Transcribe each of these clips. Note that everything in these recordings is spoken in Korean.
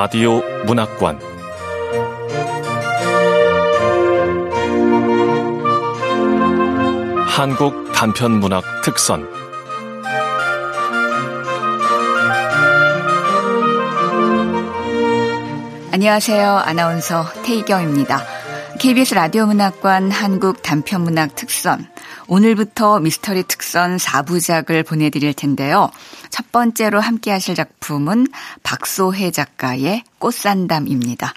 라디오 문학관 한국 단편 문학 특선 안녕하세요. 아나운서 태희경입니다. KBS 라디오 문학관 한국 단편 문학 특선 오늘부터 미스터리 특선 4부작을 보내드릴 텐데요. 첫 번째로 함께 하실 작품은 박소혜 작가의 꽃산담입니다.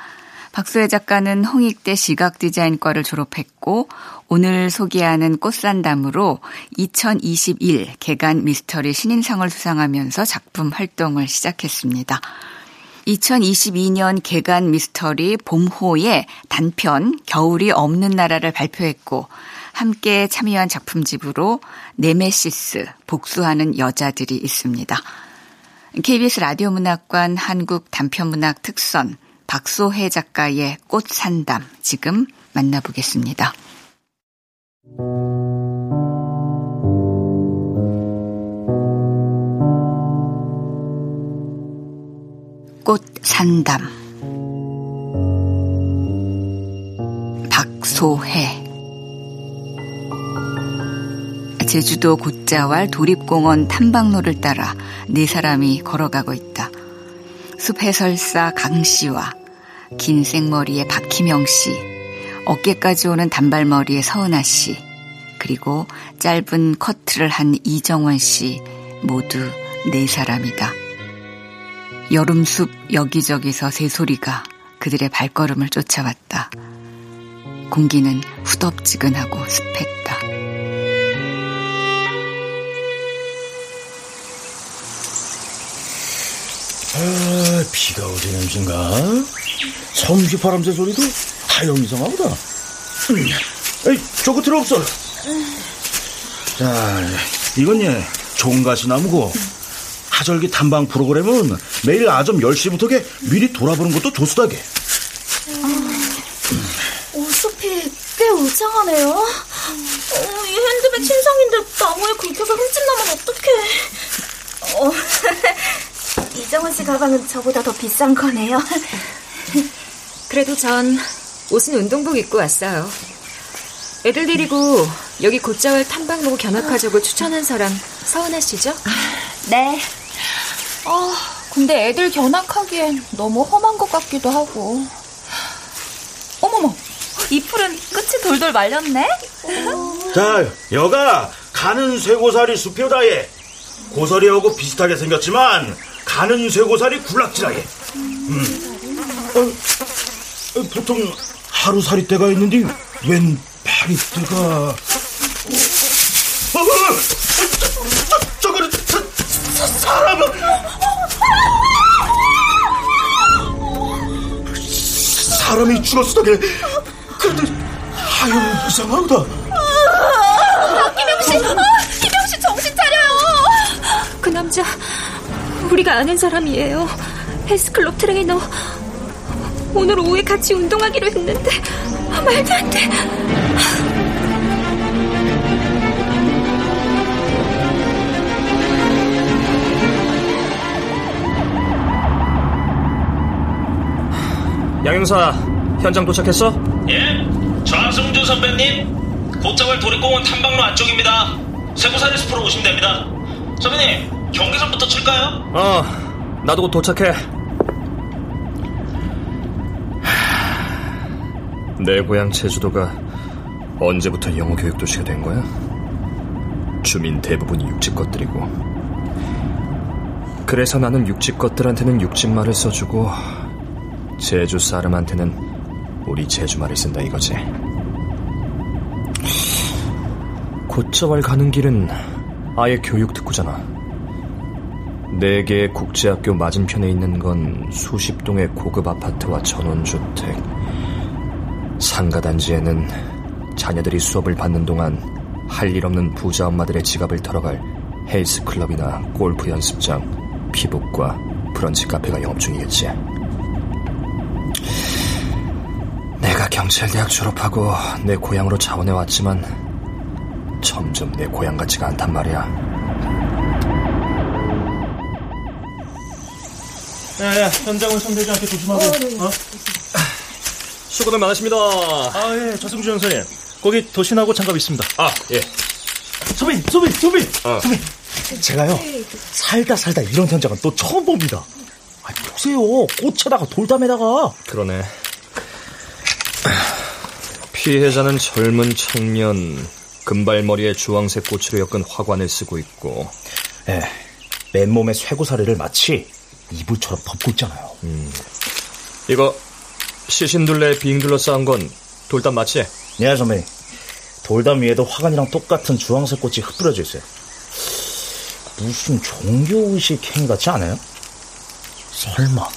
박소혜 작가는 홍익대 시각 디자인과를 졸업했고 오늘 소개하는 꽃산담으로 2021 개간 미스터리 신인상을 수상하면서 작품 활동을 시작했습니다. 2022년 개간 미스터리 봄호의 단편 겨울이 없는 나라를 발표했고 함께 참여한 작품집으로 네메시스, 복수하는 여자들이 있습니다. KBS 라디오 문학관 한국 단편문학 특선 박소혜 작가의 꽃산담 지금 만나보겠습니다. 꽃산담 박소혜 제주도 곶자왈 도립공원 탐방로를 따라 네 사람이 걸어가고 있다. 숲 해설사 강 씨와 긴 생머리의 박희명 씨, 어깨까지 오는 단발머리의 서은아 씨, 그리고 짧은 커트를 한 이정원 씨 모두 네 사람이다. 여름숲 여기저기서 새소리가 그들의 발걸음을 쫓아왔다. 공기는 후덥지근하고 습했다. 아, 비가 오지 냄새인가? 섬시 바람새 소리도 다영이상하다. 음, 에이, 저거 들어 없어. 자, 이건 예, 종가시 나무고. 하절기 탐방 프로그램은 매일 아점 10시부터 게 미리 돌아보는 것도 좋수다게. 어, 숲이 꽤 우창하네요. 어, 이 핸드백 신상인데 나무에 긁혀서 흠집 나면 어떡해. 어, 이정은 씨 가방은 저보다 더 비싼 거네요. 그래도 전 옷은 운동복 입고 왔어요. 애들 데리고 여기 곧자월 탐방로고 견학하자고 추천한 사람 서은아 씨죠? 네. 아, 근데 애들 견학하기엔 너무 험한 것 같기도 하고. 어머머, 이 풀은 끝이 돌돌 말렸네? 자, 여가 가는 쇠고사리 숲이다예. 고사리하고 비슷하게 생겼지만 가는 쇠고사리 굴락지라예. 음. 어, 어, 보통 하루살이 때가 있는데 웬 파리 때가? 어, 어, 저, 저, 거는 사람은 사람이 죽었어게 그런데 하얀 이상하다. 김영 씨, 아, 김영 씨 정신 차려요. 그 남자 우리가 아는 사람이에요. 헬스클럽 트레이너. 오늘 오후에 같이 운동하기로 했는데 말도 안 돼. 양형사 현장 도착했어? 예, 좌승주 선배님 곶자왈 도립공원 탐방로 안쪽입니다. 세부산의 숲으로 오시면 됩니다. 선배님 경계선부터 칠까요? 어, 나도 곧 도착해. 내 고향 제주도가 언제부터 영어 교육 도시가 된 거야? 주민 대부분이 육지 것들이고. 그래서 나는 육지 것들한테는 육지말을 써주고 제주 사람한테는 우리 제주말을 쓴다 이거지. 곧자왈 가는 길은 아예 교육 특구잖아. 네 개의 국제학교 맞은편에 있는 건 수십 동의 고급 아파트와 전원주택. 상가 단지에는 자녀들이 수업을 받는 동안 할 일 없는 부자 엄마들의 지갑을 털어갈 헬스 클럽이나 골프 연습장, 피부과, 브런치 카페가 영업 중이겠지. 내가 경찰대학 졸업하고 내 고향으로 자원해 왔지만 점점 내 고향 같지가 않단 말이야. 야, 야, 현장은 손대지 않게 조심하고. 어? 수고들 많으십니다. 아, 예, 저승주 형사님. 거기 도신하고 장갑 있습니다. 아, 예. 소빈, 소빈, 소빈! 어. 소빈! 제가요, 살다 살다 이런 현장은 또 처음 봅니다. 아, 보세요. 꽃에다가 돌담에다가. 그러네. 피해자는 젊은 청년, 금발머리에 주황색 꽃으로 엮은 화관을 쓰고 있고 예, 맨몸에 쇠고사리를 마치 이불처럼 덮고 있잖아요. 이거 시신둘레 빙 둘러싸은 건 돌담 맞지? 예, 선배님. 돌담 위에도 화관이랑 똑같은 주황색 꽃이 흩뿌려져 있어요. 무슨 종교의식 행위 같지 않아요? 설마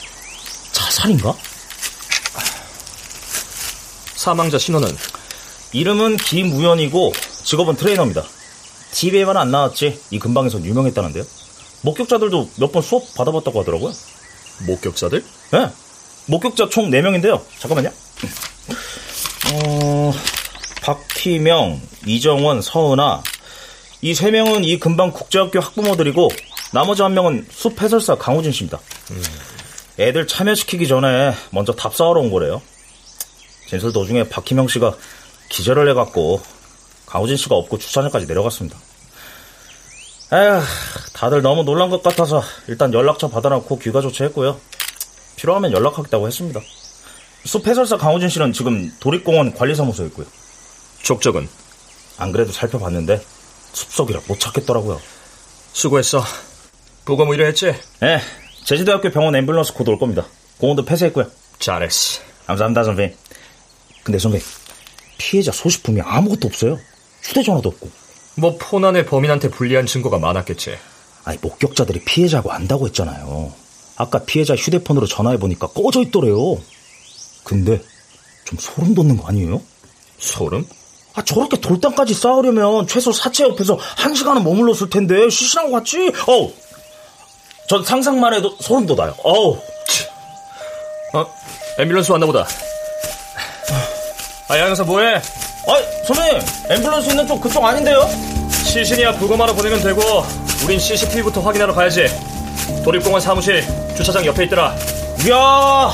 자살인가? 사망자 신원은 이름은 김우연이고 직업은 트레이너입니다. TV에만 안 나왔지 이 근방에선 유명했다는데요. 목격자들도 몇 번 수업 받아봤다고 하더라고요. 목격자들? 네. 목격자 총 4명인데요. 잠깐만요. 어, 박희명, 이정원, 서은아. 이 3명은 이 근방 국제학교 학부모들이고 나머지 한 명은 숲 해설사 강우진 씨입니다. 애들 참여시키기 전에 먼저 답사하러 온 거래요. 진술 도중에 박희명 씨가 기절을 해갖고 강우진 씨가 없고 주차장까지 내려갔습니다. 에휴, 다들 너무 놀란 것 같아서 일단 연락처 받아놓고 귀가 조치했고요. 필요하면 연락하겠다고 했습니다. 숲 해설사 강호진 씨는 지금 도립공원 관리사무소에 있고요. 족적은 안 그래도 살펴봤는데 숲속이라 못 찾겠더라고요. 수고했어. 보고 뭐 이래 했지? 네, 제주대학교 병원 앰뷸런스 곧 올 겁니다. 공원도 폐쇄했고요. 잘했어. 감사합니다, 선배님. 근데 선배님, 피해자 소식품이 아무것도 없어요. 휴대전화도 없고. 뭐폰 안에 범인한테 불리한 증거가 많았겠지. 아니, 목격자들이 피해자고 안다고 했잖아요. 아까 피해자 휴대폰으로 전화해 보니까 꺼져 있더래요. 근데 좀 소름 돋는 거 아니에요? 소름? 아, 저렇게 돌담까지 쌓으려면 최소 사체 옆에서 한 시간은 머물렀을 텐데, 거 같지? 어우, 전 상상만 해도 소름 돋아요. 어우. 어? 앰뷸런스 왔나 보다. 아, 양형사 뭐해? 아, 선배님, 앰뷸런스 있는 쪽 그쪽 아닌데요? 시신이야 부검하러 보내면 되고 우린 CCTV부터 확인하러 가야지. 도립공원 사무실 주차장 옆에 있더라. 이야,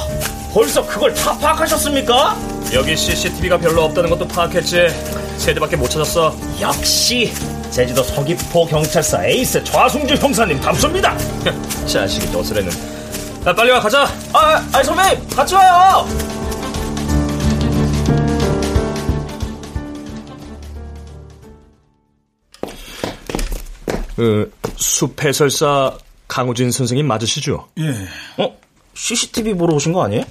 벌써 그걸 다 파악하셨습니까? 여기 CCTV가 별로 없다는 것도 파악했지. 세 대밖에 못 찾았어. 역시, 제주도 서귀포 경찰서 에이스 좌승주 형사님 답습니다. 자식이 너스레는. 야, 빨리 와 가자. 아, 아, 선배님, 같이 와요! 그숲 해설사 강우진 선생님 맞으시죠? 어? CCTV 보러 오신 거 아니에요?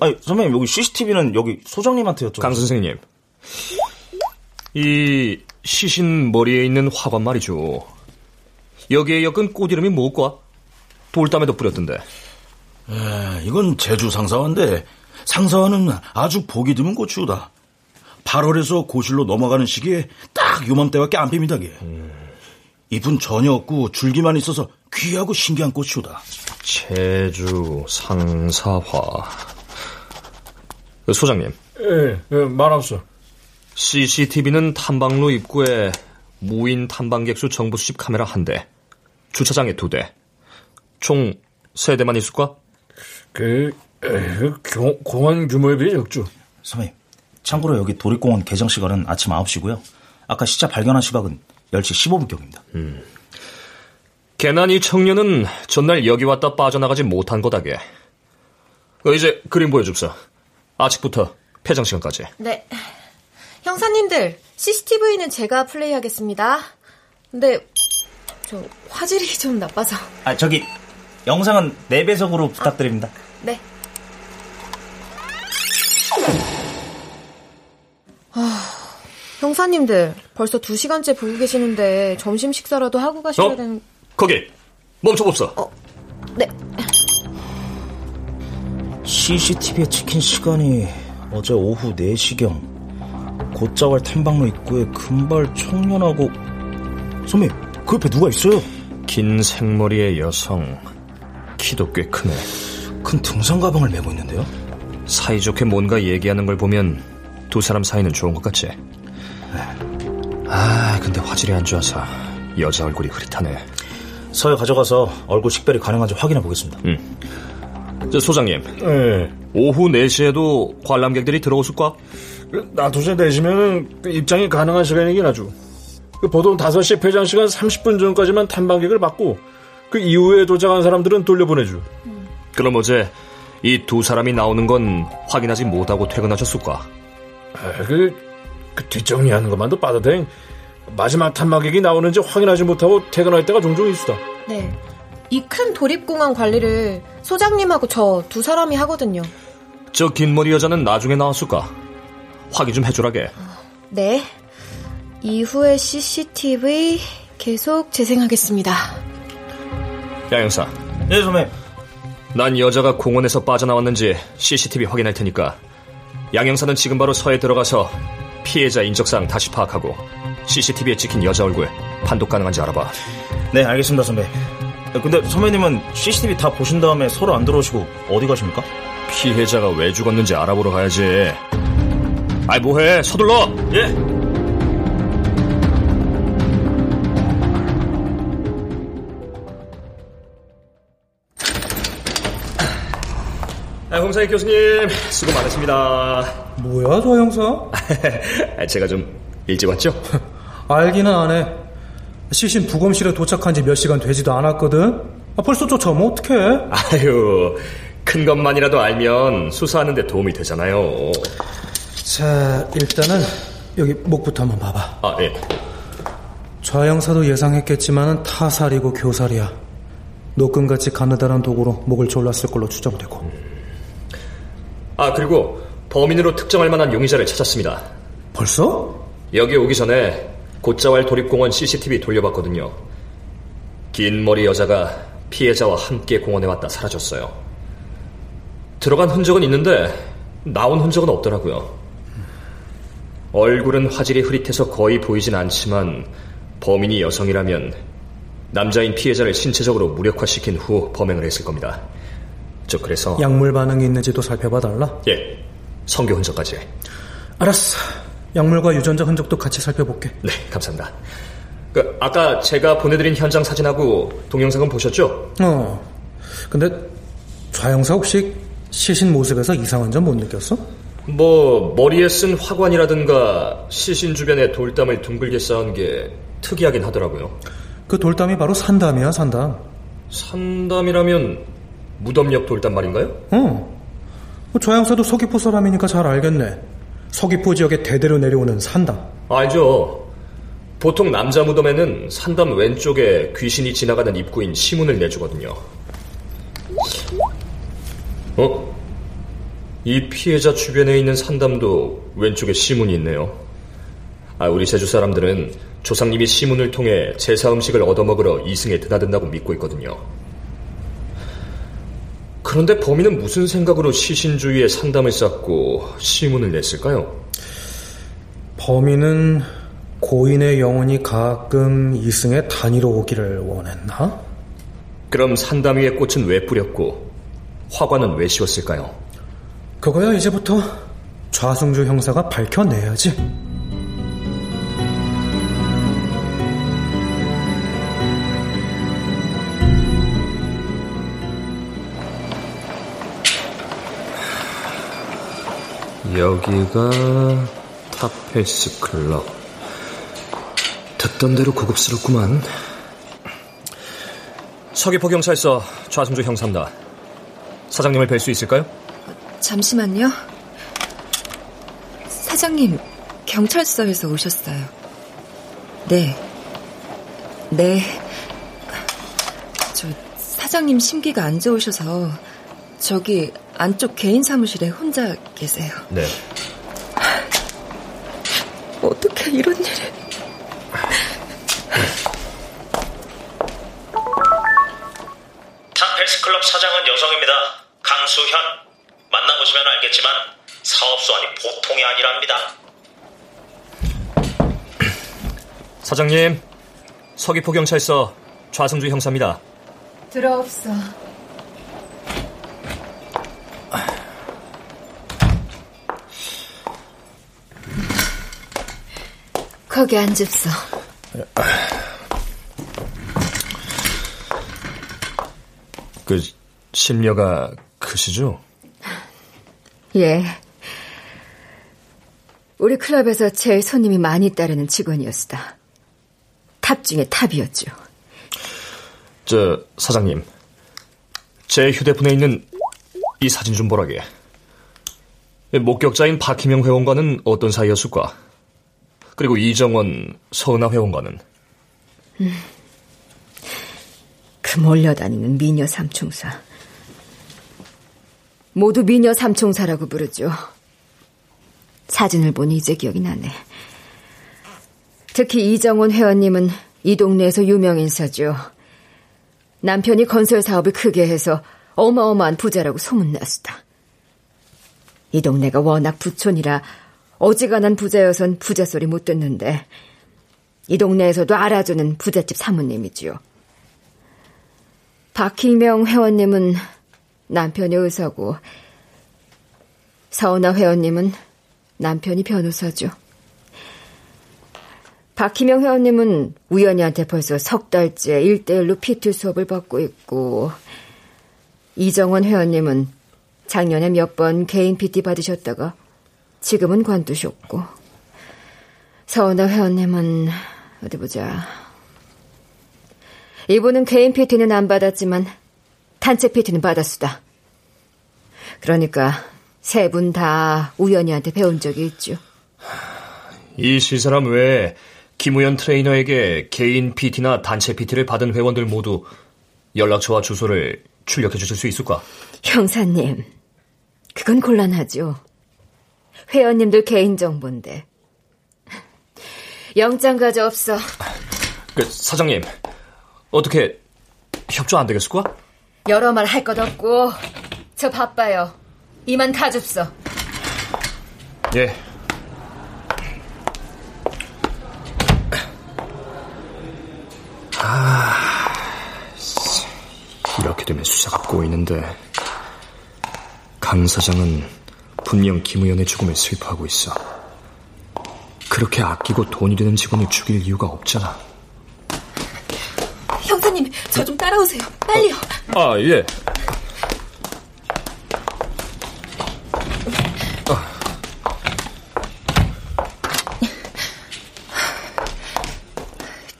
아니, 선배님, 여기 CCTV는 여기 소장님한테 여쭤 강 선생님. 이 시신 머리에 있는 화관 말이죠. 여기에 엮은 꽃 이름이 뭐과? 돌담에도 뿌렸던데. 아, 이건 제주 상사화인데 상사화는 아주 보기 드문 고추다. 8월에서 고실로 넘어가는 시기에 딱 요맘때밖에 안 핍니다. 게. 잎은 전혀 없고 줄기만 있어서 귀하고 신기한 고추다. 제주 상사화. 그 소장님, 예, 예, 말없어. CCTV는 탐방로 입구에 무인 탐방객 수 정부 수집 카메라 한 대, 주차장에 두 대, 총 세 대만 있을까? 그, 에, 그 교- 공원 규모에 비해 적죠. 선배님, 참고로 여기 도립공원 개정 시간은 아침 9시고요. 아까 시차 발견한 시각은 10시 15분경입니다. 개난 이 청년은 전날 여기 왔다 빠져나가지 못한 거다게. 어, 이제 그림 보여줍사. 아직부터 폐장 시간까지. 네. 형사님들, CCTV는 제가 플레이하겠습니다. 근데, 저, 화질이 좀 나빠서. 아, 저기, 영상은 4배속으로 부탁드립니다. 네. 아, 형사님들, 벌써 2시간째 보고 계시는데, 점심 식사라도 하고 가셔야 어? 되는, 거기 멈춰봅사. 네. CCTV에 찍힌 시간이 어제 오후 4시경. 곧자왈 탐방로 입구에 금발 청년하고 선배님 그 옆에 누가 있어요? 긴 생머리의 여성. 키도 꽤 크네. 큰 등산 가방을 메고 있는데요? 사이좋게 뭔가 얘기하는 걸 보면 두 사람 사이는 좋은 것 같지? 아, 근데 화질이 안 좋아서 여자 얼굴이 흐릿하네. 서해 가져가서 얼굴 식별이 가능한지 확인해 보겠습니다. 음. 저 소장님. 네. 오후 4시에도 관람객들이 들어오실까? 나두시 4시면 그 입장이 가능한 시간이긴 하죠. 그 보통 5시 폐장 시간 30분 전까지만 탐방객을 받고 그 이후에 도착한 사람들은 돌려보내죠. 그럼 어제 이 두 사람이 나오는 건 확인하지 못하고 퇴근하셨을까? 아, 그, 그 뒷정리하는 것만도 빠듯해. 마지막 탐방객이 나오는지 확인하지 못하고 퇴근할 때가 종종 있수다. 네. 이 큰 도립공항 관리를 소장님하고 저 두 사람이 하거든요. 저 긴 머리 여자는 나중에 나왔을까? 확인 좀 해주라게. 네. 이후에 CCTV 계속 재생하겠습니다. 야 형사. 예 선배. 난 여자가 공원에서 빠져나왔는지 CCTV 확인할 테니까 양 형사는 지금 바로 서에 들어가서 피해자 인적사항 다시 파악하고 CCTV에 찍힌 여자 얼굴 판독 가능한지 알아봐. 네 알겠습니다 선배. 근데 선배님은 CCTV 다 보신 다음에 서로 안 들어오시고 어디 가십니까? 피해자가 왜 죽었는지 알아보러 가야지. 아이 뭐해 서둘러. 예. 아, 홍사희 교수님 수고 많으십니다. 뭐야 저 형사? 제가 좀 일찍 왔죠? 알기는 안 해. 시신 부검실에 도착한 지 몇 시간 되지도 않았거든. 아, 벌써 쫓아오면 어떡해? 아유, 큰 것만이라도 알면 수사하는데 도움이 되잖아요. 자, 일단은 여기 목부터 한번 봐봐. 아, 예. 좌 형사도 예상했겠지만은 타살이고 교살이야. 노끈같이 가느다란 도구로 목을 졸랐을 걸로 추정되고. 아, 그리고 범인으로 특정할 만한 용의자를 찾았습니다. 벌써? 여기 오기 전에 곧자왈 도립공원 CCTV 돌려봤거든요. 긴 머리 여자가 피해자와 함께 공원에 왔다 사라졌어요. 들어간 흔적은 있는데 나온 흔적은 없더라고요. 얼굴은 화질이 흐릿해서 거의 보이진 않지만 범인이 여성이라면 남자인 피해자를 신체적으로 무력화시킨 후 범행을 했을 겁니다. 저 그래서 약물 반응이 있는지도 살펴봐 달라. 예, 성교 흔적까지. 알았어. 약물과 유전자 흔적도 같이 살펴볼게. 네, 감사합니다. 그 아까 제가 보내드린 현장 사진하고 동영상은 보셨죠? 어. 근데 좌영사 혹시 시신 모습에서 이상한 점 못 느꼈어? 뭐 머리에 쓴 화관이라든가 시신 주변에 돌담을 둥글게 쌓은 게 특이하긴 하더라고요. 그 돌담이 바로 산담이야, 산담. 산담이라면 무덤 옆 돌담 말인가요? 어. 뭐 좌영사도 서귀포 사람이니까 잘 알겠네. 서귀포 지역에 대대로 내려오는 산담. 알죠. 보통 남자 무덤에는 산담 왼쪽에 귀신이 지나가는 입구인 시문을 내주거든요. 어? 이 피해자 주변에 있는 산담도 왼쪽에 시문이 있네요. 아, 우리 제주 사람들은 조상님이 시문을 통해 제사 음식을 얻어먹으러 이승에 드나든다고 믿고 있거든요. 그런데 범인은 무슨 생각으로 시신 주위에 산담을 쌓고 시문을 냈을까요? 범인은 고인의 영혼이 가끔 이승에 다니러 오기를 원했나? 그럼 산담 위에 꽃은 왜 뿌렸고 화관은 왜 씌웠을까요? 그거야 이제부터 좌승주 형사가 밝혀내야지. 여기가 타페스 클럽. 듣던 대로 고급스럽구만. 서귀포 경찰서 좌승주 형사입니다. 사장님을 뵐 수 있을까요? 잠시만요. 사장님, 경찰서에서 오셨어요. 네. 네. 저, 사장님 심기가 안 좋으셔서 저기 안쪽 개인 사무실에 혼자 계세요. 네. 어떻게 이런 일이... 탑헬스클럽 사장은 여성입니다. 강수현. 만나보시면 알겠지만 사업수완이 보통이 아니랍니다. 사장님, 서귀포 경찰서 좌승주 형사입니다. 들어옵소. 거기 앉읍소. 심려가 크시죠? 예. 우리 클럽에서 제일 손님이 많이 따르는 직원이었다. 탑 중에 탑이었죠. 저, 사장님. 제 휴대폰에 있는 이 사진 좀 보라게. 목격자인 박희명 회원과는 어떤 사이였을까? 그리고 이정원, 서은아 회원과는? 음, 그 몰려다니는 미녀 삼총사. 모두 미녀 삼총사라고 부르죠. 사진을 보니 이제 기억이 나네. 특히 이정원 회원님은 이 동네에서 유명 인사죠. 남편이 건설 사업을 크게 해서 어마어마한 부자라고 소문났다. 이 동네가 워낙 부촌이라 어지간한 부자여선 부자 소리 못 듣는데 이 동네에서도 알아주는 부잣집 사모님이지요. 박희명 회원님은 남편이 의사고 서은아 회원님은 남편이 변호사죠. 박희명 회원님은 우연이한테 벌써 석 달째 일대일로 PT 수업을 받고 있고 이정원 회원님은 작년에 몇 번 개인 PT 받으셨다가 지금은 관두셨고 서은아 회원님은 어디 보자 이분은 개인 PT는 안 받았지만 단체 PT는 받았수다. 그러니까 세 분 다 우연이한테 배운 적이 있죠. 이 시사람 외에 김우현 트레이너에게 개인 PT나 단체 PT를 받은 회원들 모두 연락처와 주소를 출력해 주실 수 있을까? 형사님, 그건 곤란하죠. 회원님들 개인정보인데. 영장 가져 없어. 그, 사장님, 어떻게 협조 안 되겠을까? 여러 말 할 것 없고, 저 바빠요. 이만 가줍소. 예. 아, 이렇게 되면 수사가 꼬이는데 강 사장은 분명 김우현의 죽음에 슬퍼하고 있어. 그렇게 아끼고 돈이 되는 직원을 죽일 이유가 없잖아. 형사님, 저 좀 따라오세요. 빨리요. 아, 예.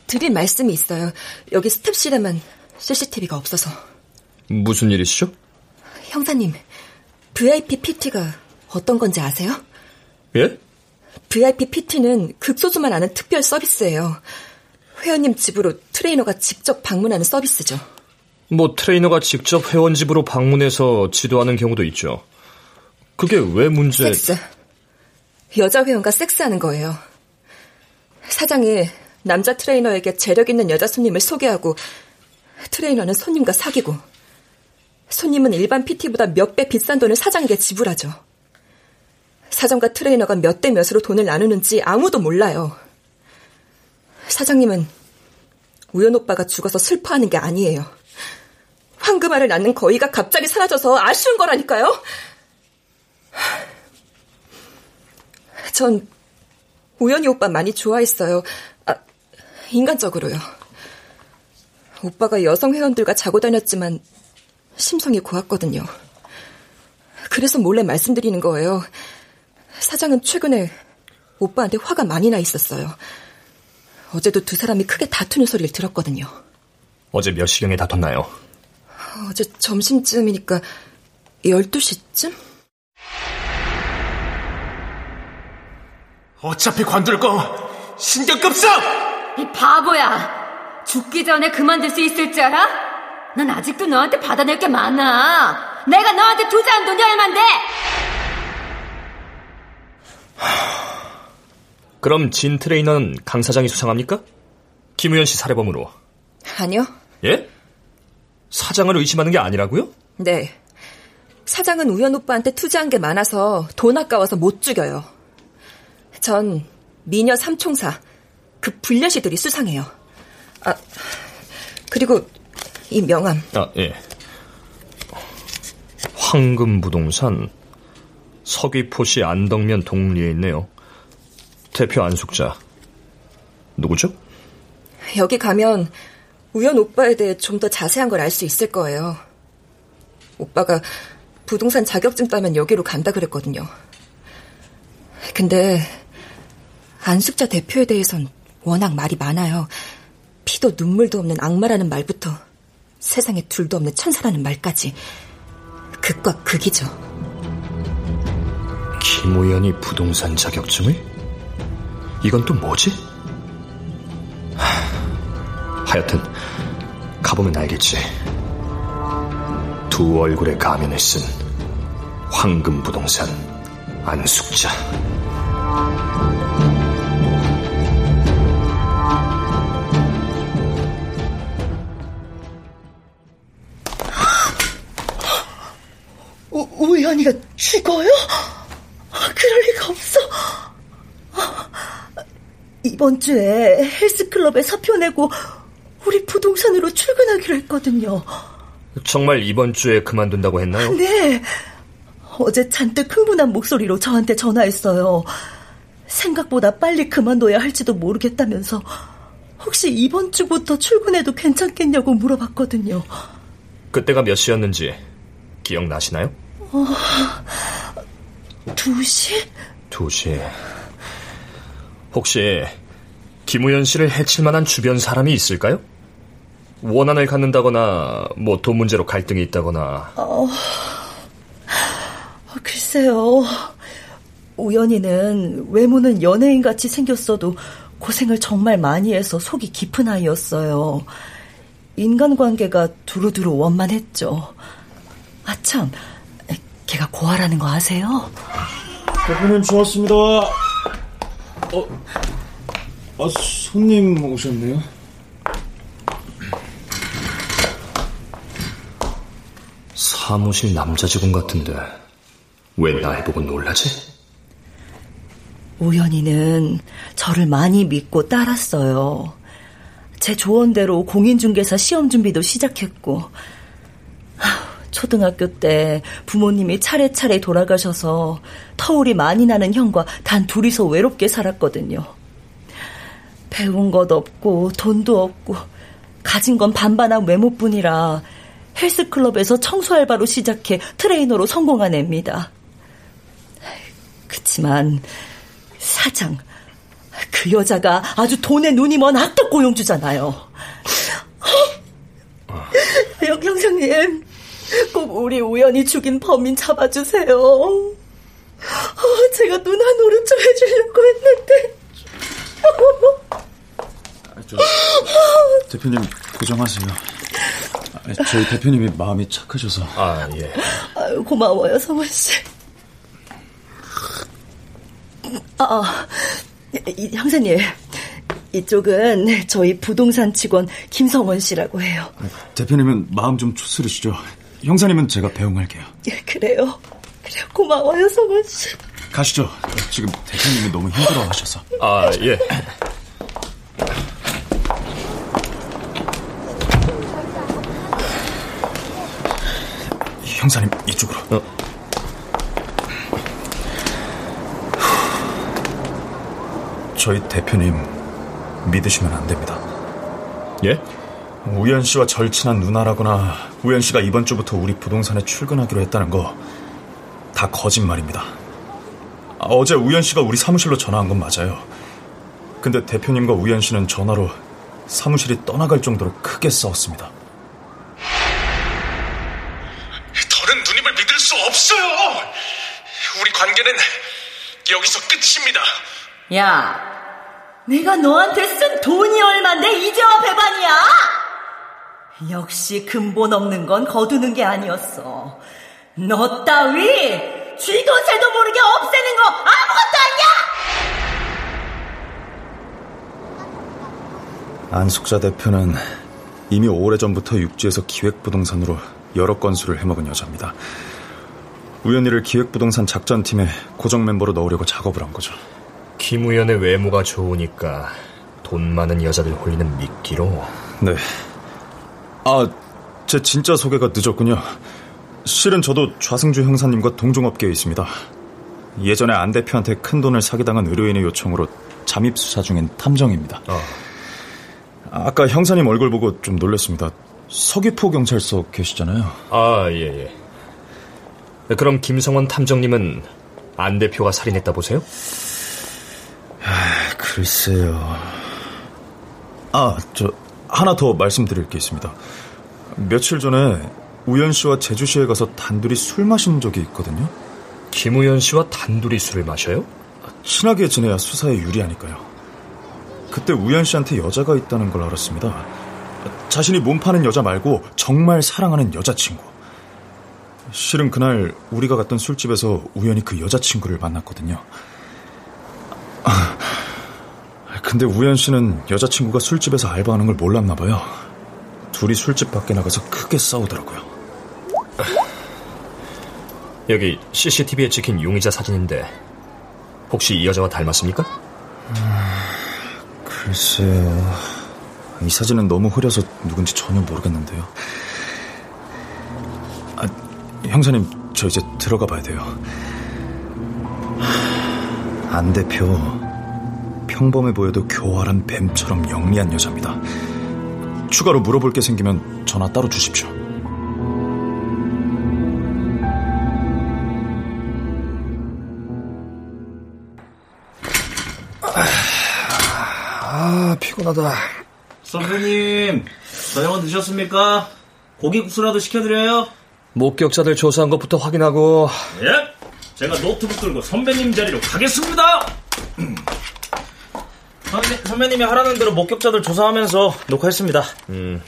드릴 말씀이 있어요. 여기 스텝실에만 CCTV가 없어서. 무슨 일이시죠? 형사님, VIP PT가 어떤 건지 아세요? 예? VIP PT는 극소수만 아는 특별 서비스예요. 회원님 집으로 트레이너가 직접 방문하는 서비스죠. 뭐 트레이너가 직접 회원 집으로 방문해서 지도하는 경우도 있죠. 그게 왜 문제? 섹스. 여자 회원과 섹스하는 거예요. 사장이 남자 트레이너에게 재력 있는 여자 손님을 소개하고 트레이너는 손님과 사귀고 손님은 일반 PT보다 몇 배 비싼 돈을 사장에게 지불하죠. 사장과 트레이너가 몇 대 몇으로 돈을 나누는지 아무도 몰라요. 사장님은 우연 오빠가 죽어서 슬퍼하는 게 아니에요. 황금알을 낳는 거위가 갑자기 사라져서 아쉬운 거라니까요. 전 우연히 오빠 많이 좋아했어요. 아, 인간적으로요. 오빠가 여성 회원들과 자고 다녔지만 심성이 고왔거든요. 그래서 몰래 말씀드리는 거예요. 사장은 최근에 오빠한테 화가 많이 나 있었어요. 어제도 두 사람이 크게 다투는 소리를 들었거든요. 어제 몇 시경에 다퉜나요? 어제 점심쯤이니까 12시쯤? 어차피 관둘 거 신경급 써! 이 바보야! 죽기 전에 그만둘 수 있을 줄 알아? 난 아직도 너한테 받아낼 게 많아. 내가 너한테 투자한 돈이 얼만데? 그럼 진 트레이너는 강 사장이 수상합니까? 김우현 씨 살해범으로. 아니요. 예? 사장을 의심하는 게 아니라고요? 네. 사장은 우현 오빠한테 투자한 게 많아서 돈 아까워서 못 죽여요. 전 미녀 삼총사, 그 불려시들이 수상해요. 아, 그리고 이 명함. 아, 예. 황금 부동산 서귀포시 안덕면 동리에 있네요. 대표 안숙자. 누구죠? 여기 가면 우연 오빠에 대해 좀 더 자세한 걸 알 수 있을 거예요. 오빠가 부동산 자격증 따면 여기로 간다 그랬거든요. 근데 안숙자 대표에 대해선 워낙 말이 많아요. 피도 눈물도 없는 악마라는 말부터 세상에 둘도 없는 천사라는 말까지 극과 극이죠. 김우연이 부동산 자격증을? 이건 또 뭐지? 하여튼 가보면 알겠지. 두 얼굴의 가면을 쓴 황금 부동산 안숙자. 우, 우연이가 죽어요? 그럴 리가 없어. 이번 주에 헬스클럽에 사표 내고 우리 부동산으로 출근하기로 했거든요. 정말 이번 주에 그만둔다고 했나요? 네. 어제 잔뜩 흥분한 목소리로 저한테 전화했어요. 생각보다 빨리 그만둬야 할지도 모르겠다면서 혹시 이번 주부터 출근해도 괜찮겠냐고 물어봤거든요. 그때가 몇 시였는지 기억나시나요? 어, 2시? 2시. 혹시 김우현 씨를 해칠 만한 주변 사람이 있을까요? 원한을 갖는다거나 뭐 돈 문제로 갈등이 있다거나 어, 글쎄요. 우연히는 외모는 연예인 같이 생겼어도 고생을 정말 많이 해서 속이 깊은 아이였어요. 인간관계가 두루두루 원만했죠. 아참, 걔가 고아라는 거 아세요? 대표님 좋았습니다. 어, 아, 손님 오셨네요. 사무실 남자 직원 같은데 왜 나이 보고 놀라지? 우연히는 저를 많이 믿고 따랐어요. 제 조언대로 공인중개사 시험 준비도 시작했고 초등학교 때 부모님이 차례차례 돌아가셔서 터울이 많이 나는 형과 단 둘이서 외롭게 살았거든요. 배운 것 없고 돈도 없고 가진 건 반반한 외모뿐이라 헬스클럽에서 청소 알바로 시작해 트레이너로 성공한 애입니다. 그치만 사장 그 여자가 아주 돈에 눈이 먼 악덕 고용주잖아요. 형, 형사님 꼭 우리 우연히 죽인 범인 잡아주세요. 어, 제가 누나 노릇 좀 해주려고 했는데. 저, 대표님 고정하세요. 저희 대표님이 마음이 착하셔서. 아 예. 아유, 고마워요 성원 씨. 아, 아 이, 형사님. 이쪽은 저희 부동산 직원 김성원 씨라고 해요. 대표님은 마음 좀 추스르시죠. 형사님은 제가 배웅할게요. 예, 그래요. 그래요. 고마워요, 성원 씨. 가시죠. 지금 대표님이 너무 힘들어하셔서. 아, 예. 형사님, 이쪽으로. 어. 저희 대표님 믿으시면 안 됩니다. 예? 우연 씨와 절친한 누나라거나 우연 씨가 이번 주부터 우리 부동산에 출근하기로 했다는 거 다 거짓말입니다. 어제 우연 씨가 우리 사무실로 전화한 건 맞아요. 근데 대표님과 우연 씨는 전화로 사무실이 떠나갈 정도로 크게 싸웠습니다. 더는 누님을 믿을 수 없어요. 우리 관계는 여기서 끝입니다. 야, 내가 너한테 쓴 돈이 얼만데 이제와 배반이야? 역시 근본 없는 건 거두는 게 아니었어. 너 따위 쥐도 새도 모르게 없애는 거 아무것도 아니야! 안숙자 대표는 이미 오래전부터 육지에서 기획부동산으로 여러 건수를 해먹은 여자입니다. 우연히를 기획부동산 작전팀에 고정 멤버로 넣으려고 작업을 한 거죠. 김우연의 외모가 좋으니까 돈 많은 여자들 홀리는 미끼로. 네. 아, 제 진짜 소개가 늦었군요. 실은 저도 좌승주 형사님과 동종업계에 있습니다. 예전에 안 대표한테 큰 돈을 사기당한 의료인의 요청으로 잠입 수사 중인 탐정입니다. 어. 아까 형사님 얼굴 보고 좀 놀랐습니다. 서귀포 경찰서 계시잖아요. 아, 예, 예. 그럼 김성원 탐정님은 안 대표가 살인했다 보세요? 아, 글쎄요. 아, 저 하나 더 말씀드릴 게 있습니다. 며칠 전에 우연 씨와 제주시에 가서 단둘이 술 마신 적이 있거든요. 김우연 씨와 단둘이 술을 마셔요? 친하게 지내야 수사에 유리하니까요. 그때 우연 씨한테 여자가 있다는 걸 알았습니다. 자신이 몸 파는 여자 말고 정말 사랑하는 여자친구. 실은 그날 우리가 갔던 술집에서 우연히 그 여자친구를 만났거든요. 아, 근데 우연 씨는 여자친구가 술집에서 알바하는 걸 몰랐나 봐요. 둘이 술집 밖에 나가서 크게 싸우더라고요. 여기 CCTV에 찍힌 용의자 사진인데 혹시 이 여자와 닮았습니까? 글쎄요. 이 사진은 너무 흐려서 누군지 전혀 모르겠는데요. 아, 형사님, 저 이제 들어가 봐야 돼요. 안 대표. 평범해 보여도 교활한 뱀처럼 영리한 여자입니다. 추가로 물어볼 게 생기면 전화 따로 주십시오. 아, 피곤하다. 선배님, 저녁은 드셨습니까? 고기국수라도 시켜드려요? 목격자들 조사한 것부터 확인하고 예, 제가 노트북 들고 선배님 자리로 가겠습니다. 선배, 선배님이 하라는 대로 목격자들 조사하면서 녹화했습니다. 음.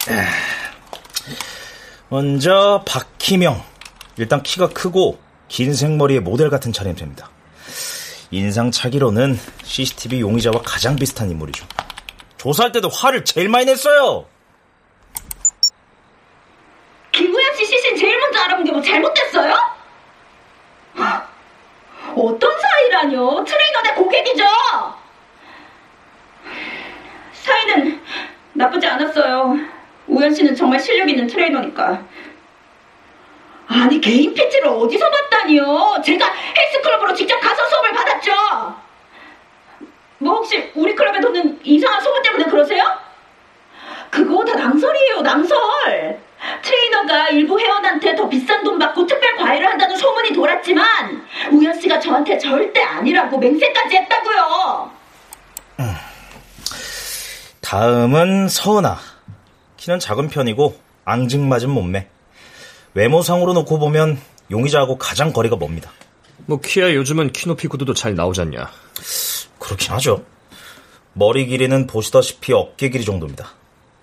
먼저 박희명. 일단 키가 크고 긴 생머리에 모델 같은 차림새입니다. 인상차기로는 CCTV 용의자와 가장 비슷한 인물이죠. 조사할 때도 화를 제일 많이 냈어요. 김우현 씨 시신 제일 먼저 알아본 게 뭐 잘못됐어요? 어떤 사이라뇨? 트레이너 대 고객이죠? 사이는 나쁘지 않았어요. 우현 씨는 정말 실력 있는 트레이너니까. 아니 개인 PT를 어디서 봤다니요? 제가 헬스클럽으로 직접 가서 수업을 받았죠. 뭐 혹시 우리 클럽에 도는 이상한 소문 때문에 그러세요? 그거 다 낭설이에요, 낭설. 트레이너가 일부 회원한테 더 비싼 돈 받고 특별 과외를 한다는 소문이 돌았지만 우현 씨가 저한테 절대 아니라고 맹세까지 했다고요. 다음은 서은아. 키는 작은 편이고 앙증맞은 몸매. 외모상으로 놓고 보면 용의자하고 가장 거리가 멉니다. 뭐 키야 요즘은 키높이 구두도 잘 나오잖냐. 그렇긴 하죠. 머리 길이는 보시다시피 어깨 길이 정도입니다.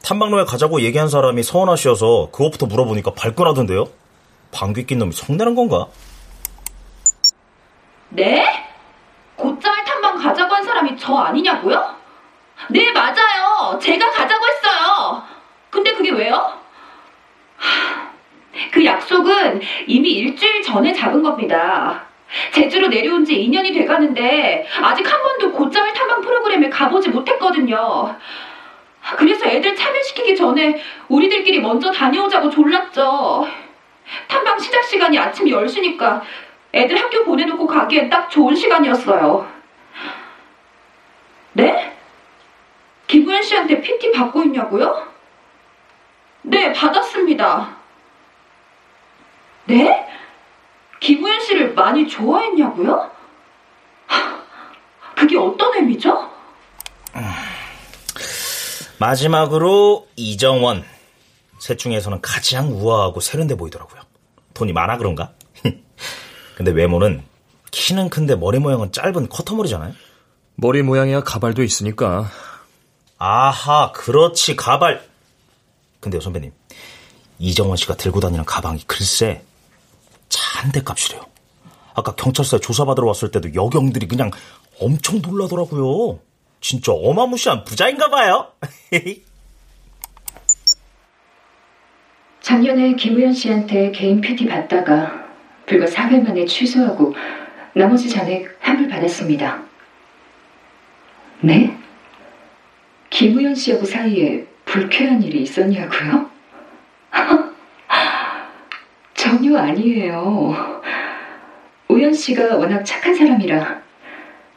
탐방로에 가자고 얘기한 사람이 서은아 씨여서 그것부터 물어보니까 발끈하던데요. 방귀 낀 놈이 성내는 건가? 네? 곧잘 탐방 가자고 한 사람이 저 아니냐고요? 네, 맞아요. 제가 가자고 했어요. 근데 그게 왜요? 하, 그 약속은 이미 일주일 전에 잡은 겁니다. 제주로 내려온 지 2년이 돼가는데 아직 한 번도 곧잠을 탐방 프로그램에 가보지 못했거든요. 그래서 애들 참여시키기 전에 우리들끼리 먼저 다녀오자고 졸랐죠. 탐방 시작 시간이 아침 10시니까 애들 학교 보내놓고 가기엔 딱 좋은 시간이었어요. 네? 김우현 씨한테 PT 받고 있냐고요? 네, 받았습니다. 네? 김우현 씨를 많이 좋아했냐고요? 그게 어떤 의미죠? 마지막으로 이정원. 셋 중에서는 가장 우아하고 세련돼 보이더라고요. 돈이 많아 그런가? 근데 외모는 키는 큰데 머리 모양은 짧은 커터머리잖아요. 머리 모양이야 가발도 있으니까. 아하, 그렇지 가발. 근데요 선배님, 이정원 씨가 들고 다니는 가방이 글쎄 차한대 값이래요. 아까 경찰서에 조사받으러 왔을 때도 여경들이 그냥 엄청 놀라더라고요. 진짜 어마무시한 부자인가 봐요. 작년에 김우현 씨한테 개인 PT 받다가 불과 4개월 만에 취소하고 나머지 잔액 환불 받았습니다. 네? 김우현 씨하고 사이에 불쾌한 일이 있었냐고요? 전혀 아니에요. 우현 씨가 워낙 착한 사람이라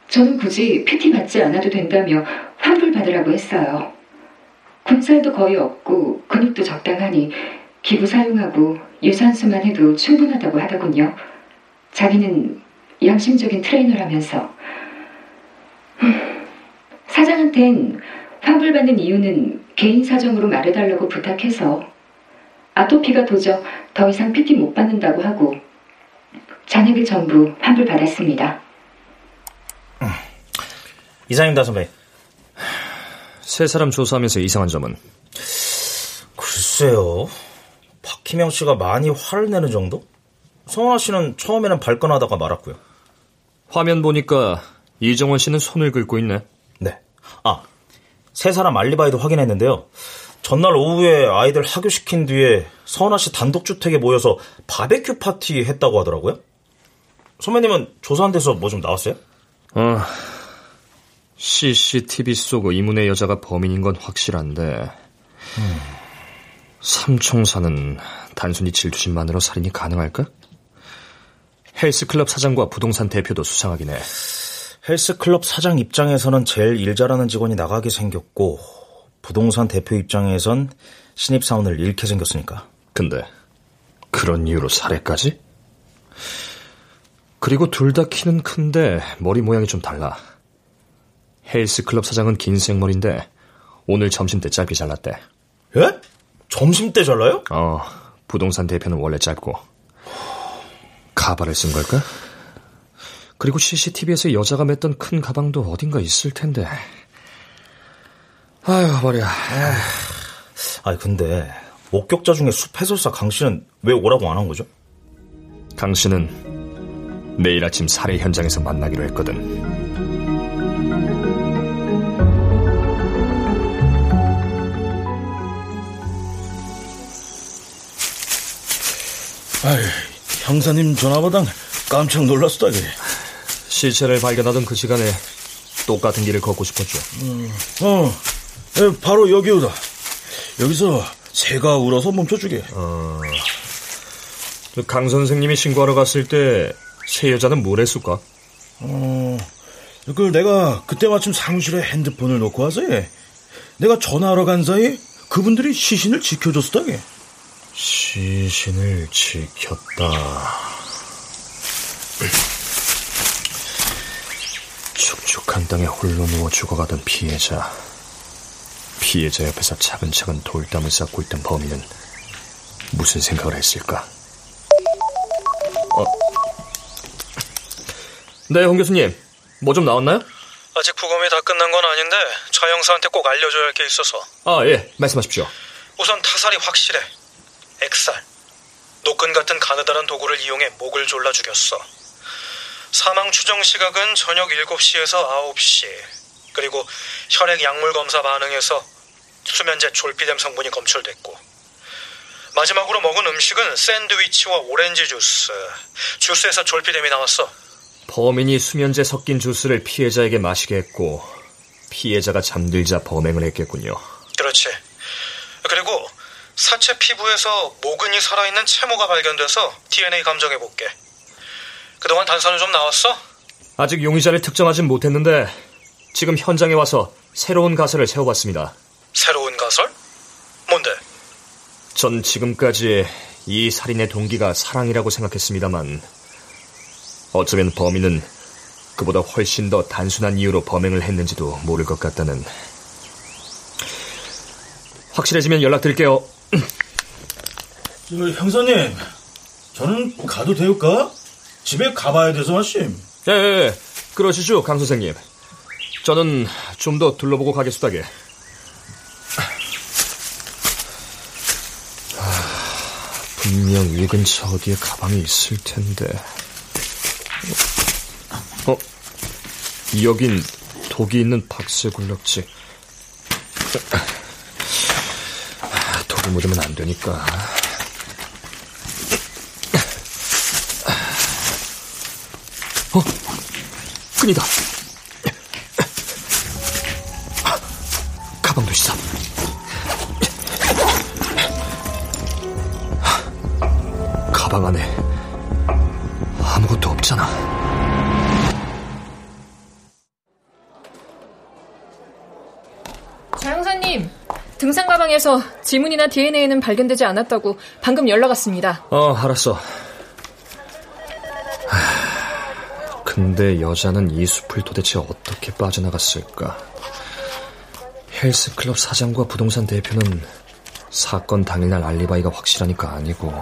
저는 굳이 PT 받지 않아도 된다며 환불 받으라고 했어요. 군살도 거의 없고 근육도 적당하니 기부 사용하고 유산소만 해도 충분하다고 하더군요. 자기는 양심적인 트레이너라면서 사장한텐 환불받는 이유는 개인 사정으로 말해달라고 부탁해서 아토피가 도저 더 이상 PT 못 받는다고 하고 잔액을 전부 환불받았습니다. 이상입니다, 선배. 세 사람 조사하면서 이상한 점은? 글쎄요. 박희명 씨가 많이 화를 내는 정도? 성화 씨는 처음에는 발끈하다가 말았고요. 화면 보니까 이정원 씨는 손을 긁고 있네. 네. 아, 세 사람 알리바이도 확인했는데요. 전날 오후에 아이들 하교시킨 뒤에 서은아 씨 단독주택에 모여서 바베큐 파티 했다고 하더라고요. 선배님은 조사한 데서 뭐 좀 나왔어요? 어, CCTV 속 이문의 여자가 범인인 건 확실한데, 음. 삼총사는 단순히 질투심만으로 살인이 가능할까? 헬스클럽 사장과 부동산 대표도 수상하긴 해. 헬스클럽 사장 입장에서는 제일 일 잘하는 직원이 나가게 생겼고, 부동산 대표 입장에선 신입사원을 잃게 생겼으니까. 근데, 그런 이유로 살해까지? 그리고 둘 다 키는 큰데 머리 모양이 좀 달라. 헬스클럽 사장은 긴 생머리인데 오늘 점심 때 짧게 잘랐대. 예? 점심 때 잘라요? 어, 부동산 대표는 원래 짧고. 가발을 쓴 걸까? 그리고 CCTV에서 여자가 맸던 큰 가방도 어딘가 있을 텐데. 아휴, 머리야. 아니, 근데, 목격자 중에 숲 해설사 강 씨는 왜 오라고 안 한 거죠? 강 씨는 내일 아침 살해 현장에서 만나기로 했거든. 아이, 형사님 전화받아 깜짝 놀랐다게. 시체를 발견하던 그 시간에 똑같은 길을 걷고 싶었죠. 음, 어, 예, 바로 여기오다. 여기서 새가 울어서 멈춰주게. 어, 강 선생님이 신고하러 갔을 때 새 여자는 뭘 했을까? 어, 그 내가 그때 마침 사무실에 핸드폰을 놓고 와서 예. 내가 전화하러 간 사이에 그분들이 시신을 지켜줬다게. 시신을 지켰다. 축축한 땅에 홀로 누워 죽어가던 피해자. 피해자 옆에서 차근차근 돌담을 쌓고 있던 범인은 무슨 생각을 했을까? 어, 네, 홍 교수님. 뭐 좀 나왔나요? 아직 부검이 다 끝난 건 아닌데 차 형사한테 꼭 알려줘야 할 게 있어서. 아, 예. 말씀하십시오. 우선 타살이 확실해. 액살. 노끈 같은 가느다란 도구를 이용해 목을 졸라 죽였어. 사망 추정 시각은 저녁 7시에서 9시. 그리고 혈액 약물 검사 반응에서 수면제 졸피뎀 성분이 검출됐고. 마지막으로 먹은 음식은 샌드위치와 오렌지 주스. 주스에서 졸피뎀이 나왔어. 범인이 수면제 섞인 주스를 피해자에게 마시게 했고 피해자가 잠들자 범행을 했겠군요. 그렇지. 그리고 사체 피부에서 모근이 살아있는 채모가 발견돼서 DNA 감정해 볼게. 그동안 단서는 좀 나왔어? 아직 용의자를 특정하진 못했는데 지금 현장에 와서 새로운 가설을 세워봤습니다. 새로운 가설? 뭔데? 전 지금까지 이 살인의 동기가 사랑이라고 생각했습니다만 어쩌면 범인은 그보다 훨씬 더 단순한 이유로 범행을 했는지도 모를 것 같다는. 확실해지면 연락드릴게요. 저, 형사님, 저는 가도 되울까? 집에 가봐야 돼서 말씀. 예, 예, 예. 그러시죠, 강 선생님. 저는 좀 더 둘러보고 가겠수다게. 아, 분명 이 근처 어디에 가방이 있을 텐데. 어? 여긴 독이 있는 박스 굴럭지. 독이 묻으면 안 되니까. 어? 끈이다. 가방도 있어. 가방 안에 아무것도 없잖아. 자 형사님, 등산 가방에서 지문이나 DNA는 발견되지 않았다고 방금 연락 왔습니다. 어, 알았어. 근데 여자는 이 숲을 도대체 어떻게 빠져나갔을까? 헬스클럽 사장과 부동산 대표는 사건 당일날 알리바이가 확실하니까 아니고.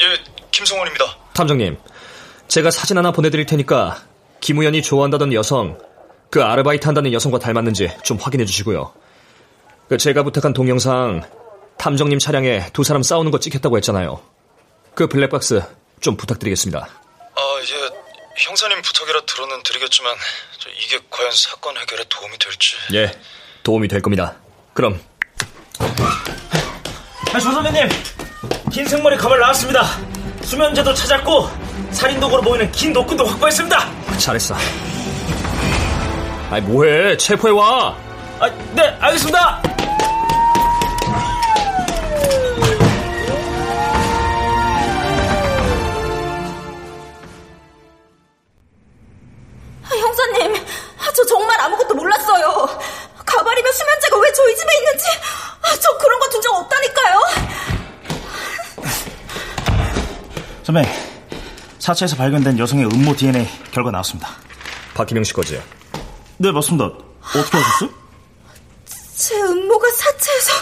예, 김성원입니다. 탐정님, 제가 사진 하나 보내드릴 테니까 김우연이 좋아한다던 여성, 그 아르바이트 한다는 여성과 닮았는지 좀 확인해 주시고요. 그 제가 부탁한 동영상 탐정님 차량에 두 사람 싸우는 거 찍혔다고 했잖아요. 그 블랙박스 좀 부탁드리겠습니다. 아, 예, 형사님 부탁이라 들어는 드리겠지만 이게 과연 사건 해결에 도움이 될지. 예, 도움이 될 겁니다. 그럼. 아, 조 선배님, 긴 생머리 가발 나왔습니다. 수면제도 찾았고 살인 도구로 보이는 긴 노끈도 확보했습니다. 잘했어. 아이 뭐해? 체포해 와. 아, 네, 알겠습니다. 정말 아무것도 몰랐어요. 가발이며 수면제가 왜 저희 집에 있는지, 아, 저 그런 거 둔 적 없다니까요. 선배, 사체에서 발견된 여성의 음모 DNA 결과 나왔습니다. 박기명 씨 거지? 네, 맞습니다. 어떻게 하셨어요? 제 음모가 사체에서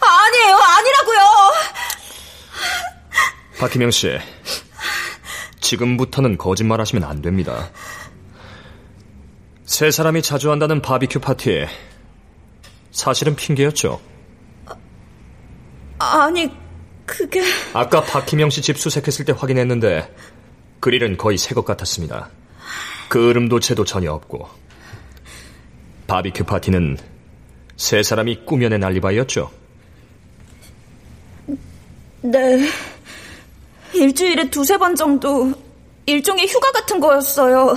아, 아니에요, 아니라고요. 박기명 씨, 지금부터는 거짓말 하시면 안 됩니다. 세 사람이 자주 한다는 바비큐 파티에 사실은 핑계였죠. 아니, 그게 아까 박희명 씨 집 수색했을 때 확인했는데 그릴은 거의 새 것 같았습니다. 그 으름도채도 전혀 없고 바비큐 파티는 세 사람이 꾸며낸 알리바이였죠. 네. 일주일에 두세 번 정도 일종의 휴가 같은 거였어요.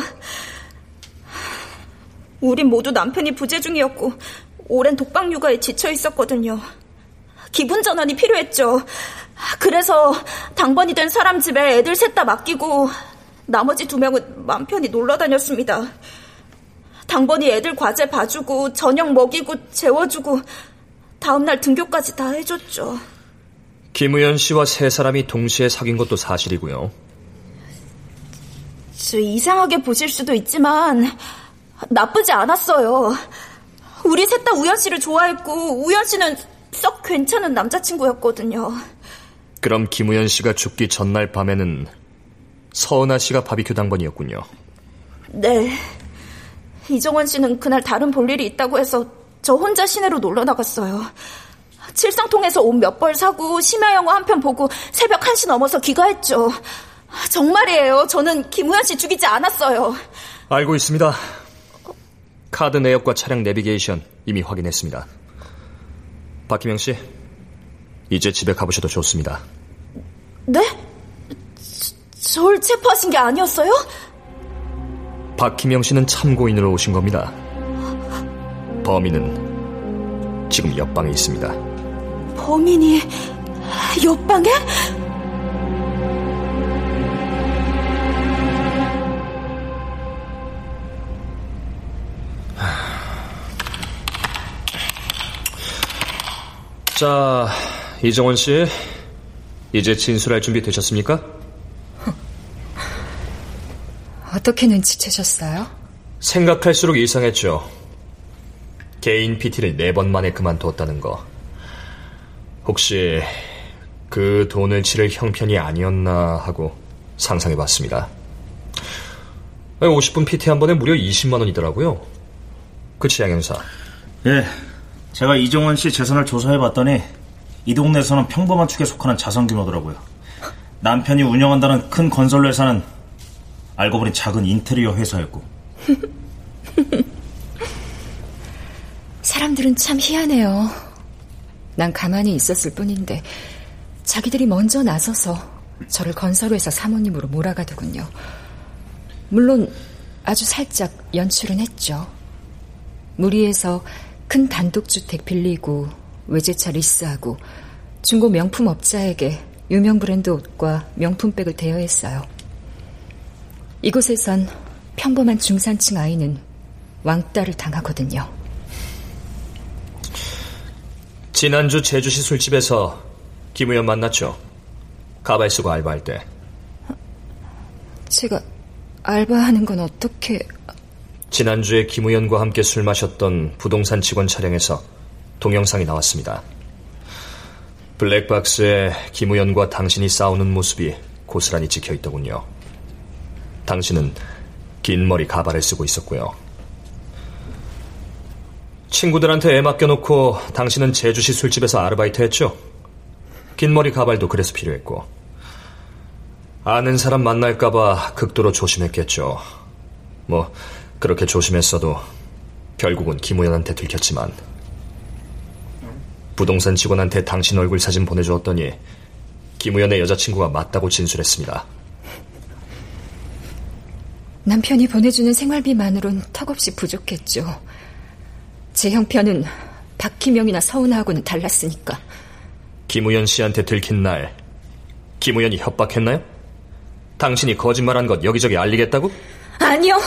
우린 모두 남편이 부재 중이었고 오랜 독방 육아에 지쳐 있었거든요. 기분 전환이 필요했죠. 그래서 당번이 된 사람 집에 애들 셋 다 맡기고 나머지 두 명은 맘 편히 놀러 다녔습니다. 당번이 애들 과제 봐주고 저녁 먹이고 재워주고 다음날 등교까지 다 해줬죠. 김우연 씨와 세 사람이 동시에 사귄 것도 사실이고요. 저 이상하게 보실 수도 있지만 나쁘지 않았어요. 우리 셋 다 우연 씨를 좋아했고 우연 씨는 썩 괜찮은 남자친구였거든요. 그럼 김우연 씨가 죽기 전날 밤에는 서은아 씨가 바비큐 당번이었군요. 네. 이정원 씨는 그날 다른 볼일이 있다고 해서 저 혼자 시내로 놀러 나갔어요. 칠성통에서 옷 몇 벌 사고 심야 영화 한 편 보고 새벽 1시 넘어서 귀가했죠. 정말이에요. 저는 김우현 씨 죽이지 않았어요. 알고 있습니다. 카드 내역과 차량 내비게이션 이미 확인했습니다. 박기명 씨, 이제 집에 가보셔도 좋습니다. 네? 저를 체포하신 게 아니었어요? 박기명 씨는 참고인으로 오신 겁니다. 범인은 지금 옆방에 있습니다. 범인이 옆방에? 자, 이정원 씨, 이제 진술할 준비 되셨습니까? 어떻게 눈치채셨어요? 생각할수록 이상했죠. 개인 PT를 네 번 만에 그만두었다는 거. 혹시 그 돈을 치를 형편이 아니었나 하고 상상해 봤습니다. 50분 PT 한 번에 무려 20만 원이더라고요. 그치, 양형사? 예. 제가 이정원 씨 재산을 조사해 봤더니 이 동네에서는 평범한 축에 속하는 자산 규모더라고요. 남편이 운영한다는 큰 건설 회사는 알고 보니 작은 인테리어 회사였고. 사람들은 참 희한해요. 난 가만히 있었을 뿐인데 자기들이 먼저 나서서 저를 건설회사 사모님으로 몰아가더군요. 물론 아주 살짝 연출은 했죠. 무리해서 큰 단독주택 빌리고 외제차 리스하고 중고 명품 업자에게 유명 브랜드 옷과 명품백을 대여했어요. 이곳에선 평범한 중산층 아이는 왕따를 당하거든요. 지난주 제주시 술집에서 김우현 만났죠? 가발 쓰고 알바할 때. 제가 알바하는 건 어떻게... 지난주에 김우현과 함께 술 마셨던 부동산 직원 차량에서 동영상이 나왔습니다. 블랙박스에 김우현과 당신이 싸우는 모습이 고스란히 찍혀 있더군요. 당신은 긴 머리 가발을 쓰고 있었고요. 친구들한테 애 맡겨놓고 당신은 제주시 술집에서 아르바이트 했죠? 긴 머리 가발도 그래서 필요했고. 아는 사람 만날까봐 극도로 조심했겠죠. 뭐, 그렇게 조심했어도 결국은 김우현한테 들켰지만. 부동산 직원한테 당신 얼굴 사진 보내주었더니 김우현의 여자친구가 맞다고 진술했습니다. 남편이 보내주는 생활비만으론 턱없이 부족했죠. 제 형편은 박희명이나 서운하고는 달랐으니까. 김우현 씨한테 들킨 날 김우현이 협박했나요? 당신이 거짓말한 것 여기저기 알리겠다고? 아니요.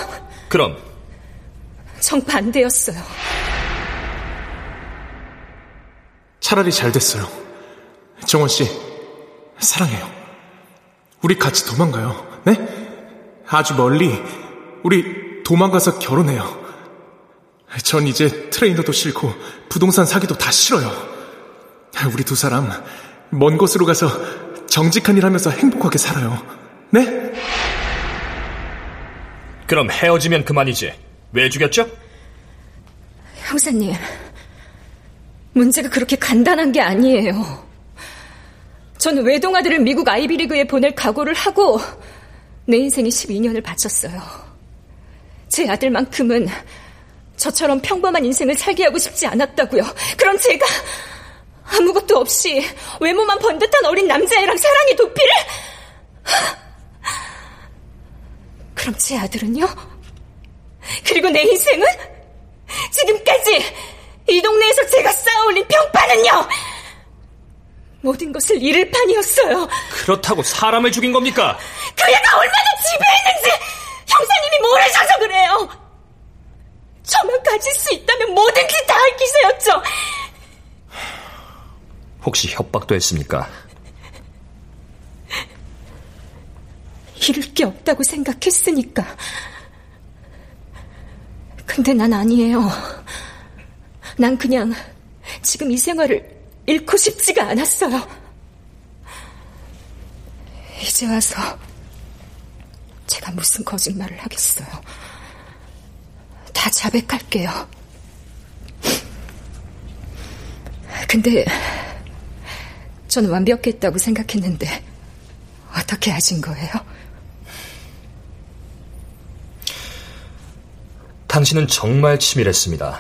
그럼 정반대였어요. 차라리 잘 됐어요. 정원 씨, 사랑해요. 우리 같이 도망가요. 네? 아주 멀리 우리 도망가서 결혼해요. 전 이제 트레이너도 싫고 부동산 사기도 다 싫어요. 우리 두 사람 먼 곳으로 가서 정직한 일 하면서 행복하게 살아요. 네? 그럼 헤어지면 그만이지. 왜 죽였죠? 형사님, 문제가 그렇게 간단한 게 아니에요. 저는 외동아들을 미국 아이비리그에 보낼 각오를 하고 내 인생에 12년을 바쳤어요. 제 아들만큼은 저처럼 평범한 인생을 살게 하고 싶지 않았다고요. 그럼 제가 아무것도 없이 외모만 번듯한 어린 남자애랑 사랑의 도피를? 그럼 제 아들은요? 그리고 내 인생은? 지금까지 이 동네에서 제가 쌓아올린 평판은요? 모든 것을 잃을 판이었어요. 그렇다고 사람을 죽인 겁니까? 그 애가 얼마나 지배했는지 형사님이 모르셔서 그래요. 저만 가질 수 있다면 뭐든지 다 할 기세였죠. 혹시 협박도 했습니까? 잃을 게 없다고 생각했으니까. 근데 난 아니에요. 난 그냥 지금 이 생활을 잃고 싶지가 않았어요. 이제 와서 제가 무슨 거짓말을 하겠어요. 다 자백할게요. 근데 전 완벽했다고 생각했는데 어떻게 하신 거예요? 당신은 정말 치밀했습니다.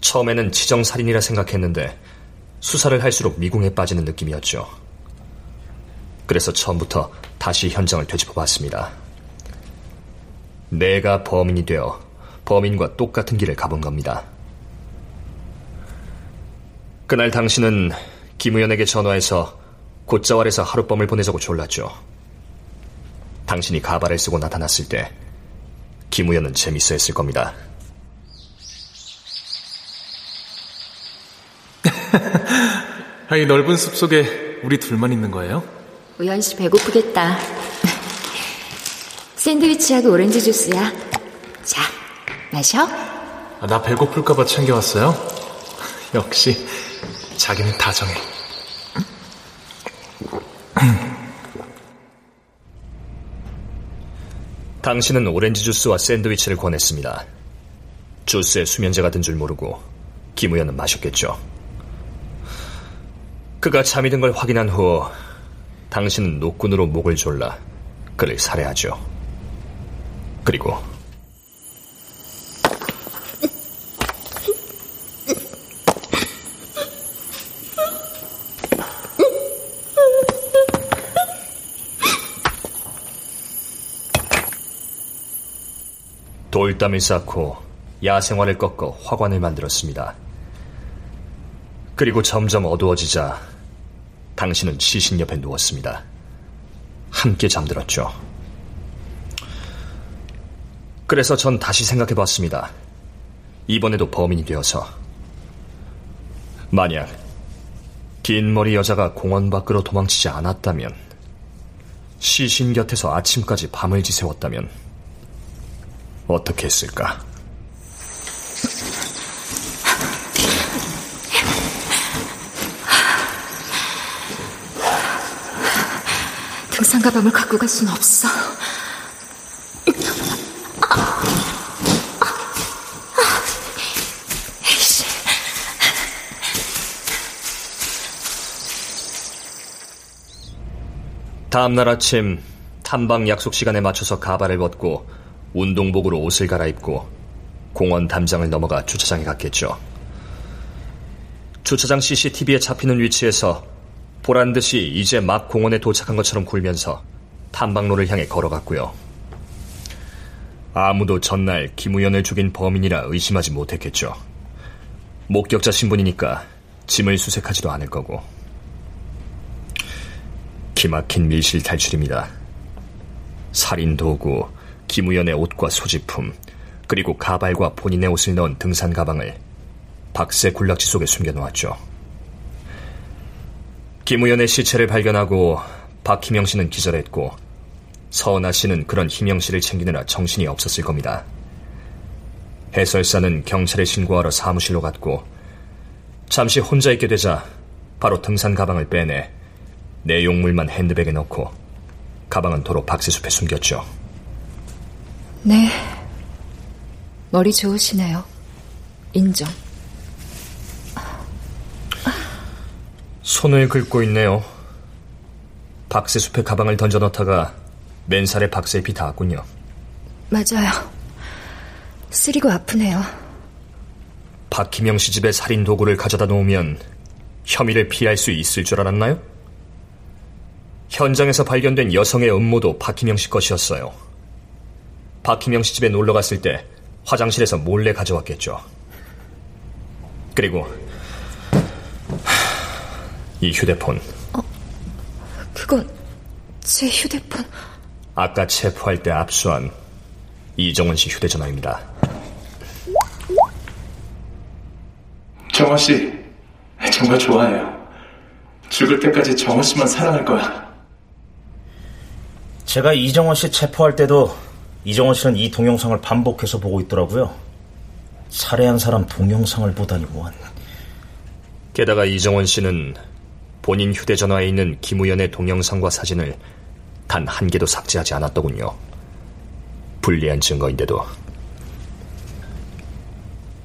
처음에는 지정살인이라 생각했는데 수사를 할수록 미궁에 빠지는 느낌이었죠. 그래서 처음부터 다시 현장을 되짚어 봤습니다. 내가 범인이 되어 범인과 똑같은 길을 가본 겁니다. 그날 당신은 김우현에게 전화해서 곧자왈에서 하룻밤을 보내자고 졸랐죠. 당신이 가발을 쓰고 나타났을 때 김우현은 재밌어 했을 겁니다. 이 넓은 숲 속에 우리 둘만 있는 거예요? 우현 씨 배고프겠다. 샌드위치하고 오렌지 주스야. 자, 마셔. 아, 나 배고플까봐 챙겨왔어요? 역시 자기는 다정해. 당신은 오렌지 주스와 샌드위치를 권했습니다. 주스에 수면제가 든줄 모르고 김우현은 마셨겠죠. 그가 잠이 든 걸 확인한 후 당신은 노끈으로 목을 졸라 그를 살해하죠. 그리고 돌담을 쌓고 야생화를 꺾어 화관을 만들었습니다. 그리고 점점 어두워지자 당신은 시신 옆에 누웠습니다. 함께 잠들었죠. 그래서 전 다시 생각해 봤습니다. 이번에도 범인이 되어서. 만약 긴 머리 여자가 공원 밖으로 도망치지 않았다면 시신 곁에서 아침까지 밤을 지새웠다면 어떻게 했을까? 등산 가방을 갖고 갈 수는 없어. 다음날 아침 탐방 약속 시간에 맞춰서 가발을 벗고 운동복으로 옷을 갈아입고 공원 담장을 넘어가 주차장에 갔겠죠. 주차장 CCTV에 잡히는 위치에서 보란 듯이 이제 막 공원에 도착한 것처럼 굴면서 탐방로를 향해 걸어갔고요. 아무도 전날 김우연을 죽인 범인이라 의심하지 못했겠죠. 목격자 신분이니까 짐을 수색하지도 않을 거고. 기막힌 밀실 탈출입니다. 살인 도구, 김우연의 옷과 소지품, 그리고 가발과 본인의 옷을 넣은 등산 가방을 박새 군락지 속에 숨겨놓았죠. 김우연의 시체를 발견하고 박희명 씨는 기절했고 서은아 씨는 그런 희명 씨를 챙기느라 정신이 없었을 겁니다. 해설사는 경찰에 신고하러 사무실로 갔고 잠시 혼자 있게 되자 바로 등산 가방을 빼내 내용물만 핸드백에 넣고 가방은 도로 박새숲에 숨겼죠. 네. 머리 좋으시네요. 인정. 손을 긁고 있네요. 박새숲에 가방을 던져 넣다가 맨살에 박새잎이 닿았군요. 맞아요. 쓰리고 아프네요. 박희명 씨 집에 살인 도구를 가져다 놓으면 혐의를 피할 수 있을 줄 알았나요? 현장에서 발견된 여성의 음모도 박희명 씨 것이었어요. 박희명 씨 집에 놀러 갔을 때 화장실에서 몰래 가져왔겠죠. 그리고 이 휴대폰. 어, 그건 제 휴대폰. 아까 체포할 때 압수한 이정원 씨 휴대전화입니다. 정원 씨, 정말 좋아해요. 죽을 때까지 정원 씨만 사랑할 거야. 제가 이정원 씨 체포할 때도 이정원 씨는 이 동영상을 반복해서 보고 있더라고요. 살해한 사람 동영상을 보다니 뭐한. 게다가 이정원 씨는 본인 휴대전화에 있는 김우연의 동영상과 사진을 단 한 개도 삭제하지 않았더군요. 불리한 증거인데도.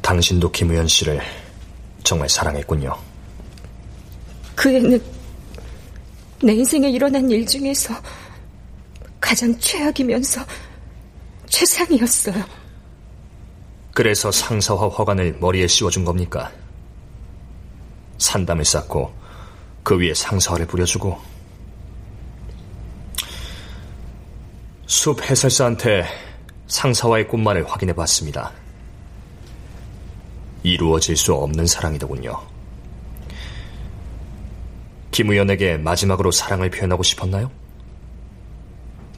당신도 김우연 씨를 정말 사랑했군요. 그 애는 내 인생에 일어난 일 중에서 가장 최악이면서 최상이었어요. 그래서 상사와 화관을 머리에 씌워준 겁니까? 산담을 쌓고 그 위에 상사화를 뿌려주고 숲 해설사한테 상사와의 꽃말을 확인해 봤습니다. 이루어질 수 없는 사랑이더군요. 김우연에게 마지막으로 사랑을 표현하고 싶었나요?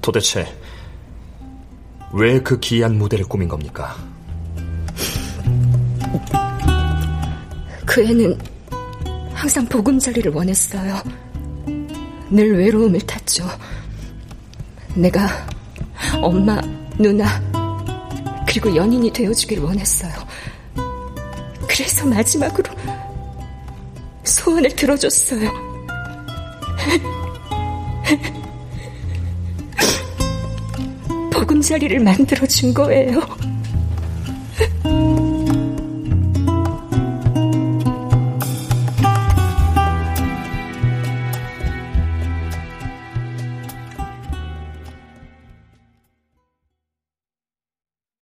도대체 왜 그 기이한 무대를 꾸민 겁니까? 그 애는 항상 보금자리를 원했어요. 늘 외로움을 탔죠. 내가 엄마, 누나, 그리고 연인이 되어주길 원했어요. 그래서 마지막으로 소원을 들어줬어요. 보금자리를 만들어준 거예요.